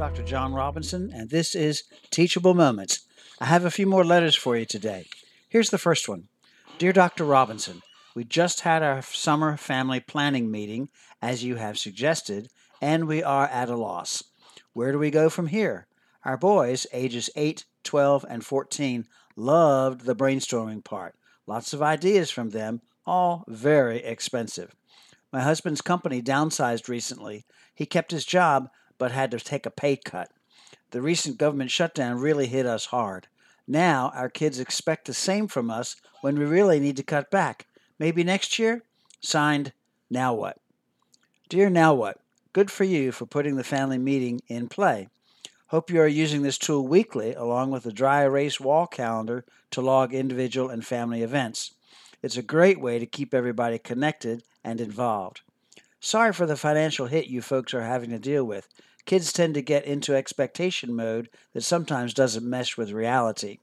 Dr. John Robinson, and this is Teachable Moments. I have a few more letters for you today. Here's the first one Dear Dr. Robinson, we just had our summer family planning meeting, as you have suggested, and we are at a loss. Where do we go from here? Our boys, ages 8, 12, and 14, loved the brainstorming part. Lots of ideas from them, all very expensive. My husband's company downsized recently. He kept his job but had to take a pay cut. The recent government shutdown really hit us hard. Now our kids expect the same from us when we really need to cut back. Maybe next year? Signed, Now What? Dear Now What, good for you for putting the family meeting in play. Hope you are using this tool weekly along with the dry erase wall calendar to log individual and family events. It's a great way to keep everybody connected and involved. Sorry for the financial hit you folks are having to deal with. Kids tend to get into expectation mode that sometimes doesn't mesh with reality.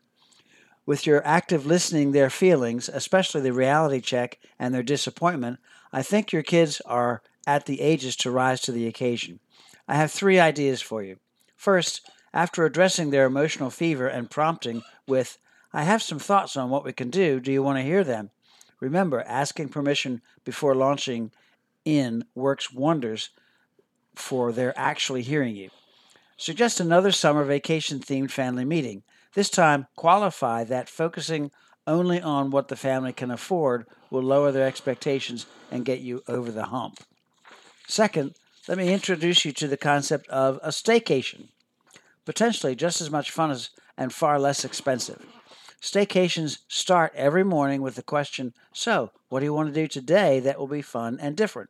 With your active listening their feelings, especially the reality check and their disappointment, I think your kids are at the ages to rise to the occasion. I have three ideas for you. First, after addressing their emotional fever and prompting with, I have some thoughts on what we can do, do you want to hear them? Remember, asking permission before launching in works wonders for their actually hearing you. Suggest another summer vacation themed family meeting. This time, qualify that focusing only on what the family can afford will lower their expectations and get you over the hump. Second, let me introduce you to the concept of a staycation. Potentially just as much fun as and far less expensive. Staycations start every morning with the question So, what do you want to do today that will be fun and different?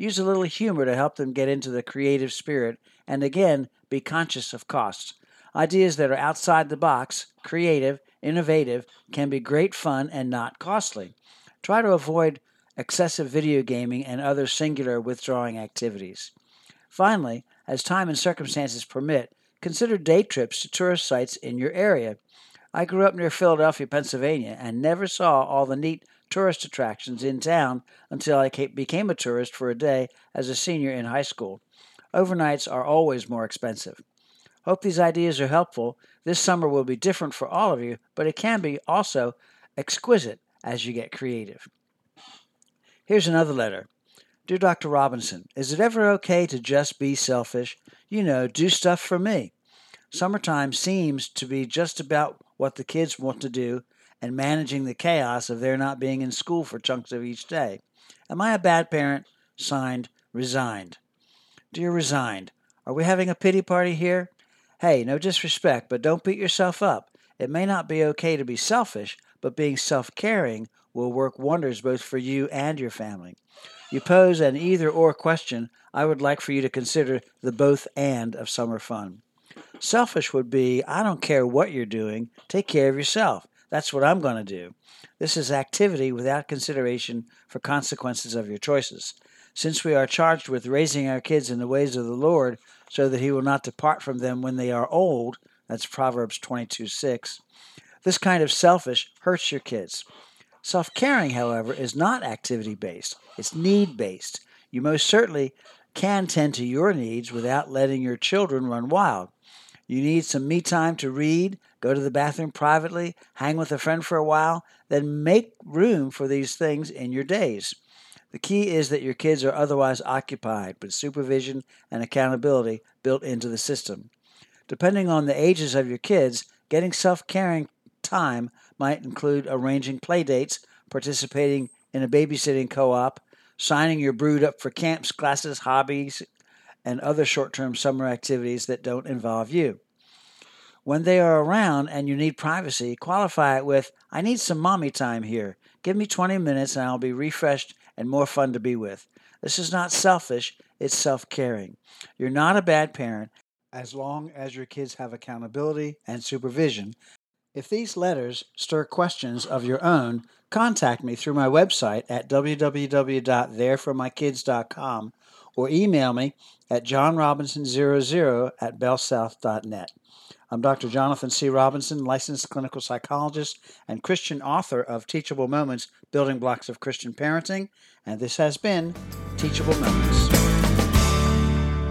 Use a little humor to help them get into the creative spirit, and again, be conscious of costs. Ideas that are outside the box, creative, innovative, can be great fun and not costly. Try to avoid excessive video gaming and other singular withdrawing activities. Finally, as time and circumstances permit, consider day trips to tourist sites in your area. I grew up near Philadelphia, Pennsylvania, and never saw all the neat tourist attractions in town until I became a tourist for a day as a senior in high school. Overnights are always more expensive. Hope these ideas are helpful. This summer will be different for all of you, but it can be also exquisite as you get creative. Here's another letter. Dear Dr. Robinson, is it ever okay to just be selfish? You know, do stuff for me. Summertime seems to be just about what the kids want to do and managing the chaos of their not being in school for chunks of each day. Am I a bad parent? Signed, Resigned. Dear Resigned, are we having a pity party here? Hey, no disrespect, but don't beat yourself up. It may not be okay to be selfish, but being self caring will work wonders both for you and your family. You pose an either or question. I would like for you to consider the both and of summer fun. Selfish would be I don't care what you're doing, take care of yourself. That's what I'm going to do. This is activity without consideration for consequences of your choices. Since we are charged with raising our kids in the ways of the Lord, so that he will not depart from them when they are old, that's Proverbs 22 6. This kind of selfish hurts your kids. Self caring, however, is not activity based, it's need based. You most certainly can tend to your needs without letting your children run wild. You need some me time to read, go to the bathroom privately, hang with a friend for a while, then make room for these things in your days. The key is that your kids are otherwise occupied, with supervision and accountability built into the system. Depending on the ages of your kids, getting self caring time might include arranging play dates, participating in a babysitting co op, signing your brood up for camps, classes, hobbies, and other short term summer activities that don't involve you. When they are around and you need privacy, qualify it with, I need some mommy time here. Give me 20 minutes and I'll be refreshed and more fun to be with. This is not selfish, it's self caring. You're not a bad parent as long as your kids have accountability and supervision. If these letters stir questions of your own, contact me through my website at www.thereformykids.com or email me at johnrobinson00 at bellsouth.net. I'm Dr. Jonathan C. Robinson, licensed clinical psychologist and Christian author of Teachable Moments Building Blocks of Christian Parenting, and this has been Teachable Moments.